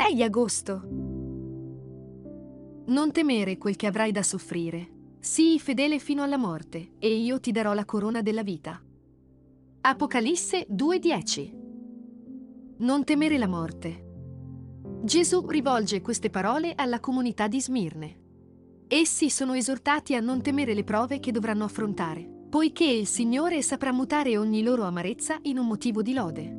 6 agosto. Non temere quel che avrai da soffrire. Sii fedele fino alla morte, e io ti darò la corona della vita. Apocalisse 2:10. Non temere la morte. Gesù rivolge queste parole alla comunità di Smirne. Essi sono esortati a non temere le prove che dovranno affrontare, poiché il Signore saprà mutare ogni loro amarezza in un motivo di lode.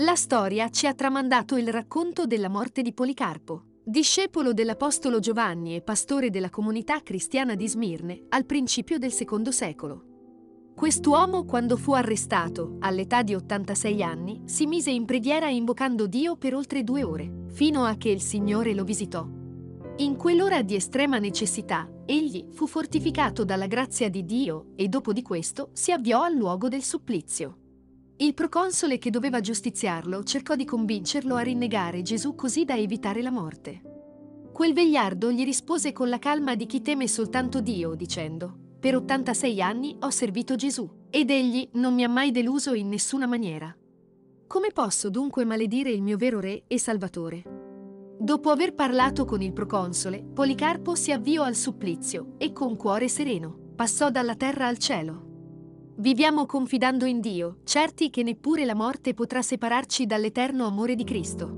La storia ci ha tramandato il racconto della morte di Policarpo, discepolo dell'Apostolo Giovanni e pastore della comunità cristiana di Smirne al principio del secondo secolo. Quest'uomo, quando fu arrestato, all'età di 86 anni, si mise in preghiera invocando Dio per oltre due ore, fino a che il Signore lo visitò. In quell'ora di estrema necessità, egli fu fortificato dalla grazia di Dio e dopo di questo si avviò al luogo del supplizio. Il proconsole che doveva giustiziarlo cercò di convincerlo a rinnegare Gesù così da evitare la morte. Quel vegliardo gli rispose con la calma di chi teme soltanto Dio, dicendo, per 86 anni ho servito Gesù, ed egli non mi ha mai deluso in nessuna maniera. Come posso dunque maledire il mio vero Re e Salvatore? Dopo aver parlato con il proconsole, Policarpo si avviò al supplizio e con cuore sereno passò dalla terra al cielo. Viviamo confidando in Dio, certi che neppure la morte potrà separarci dall'eterno amore di Cristo.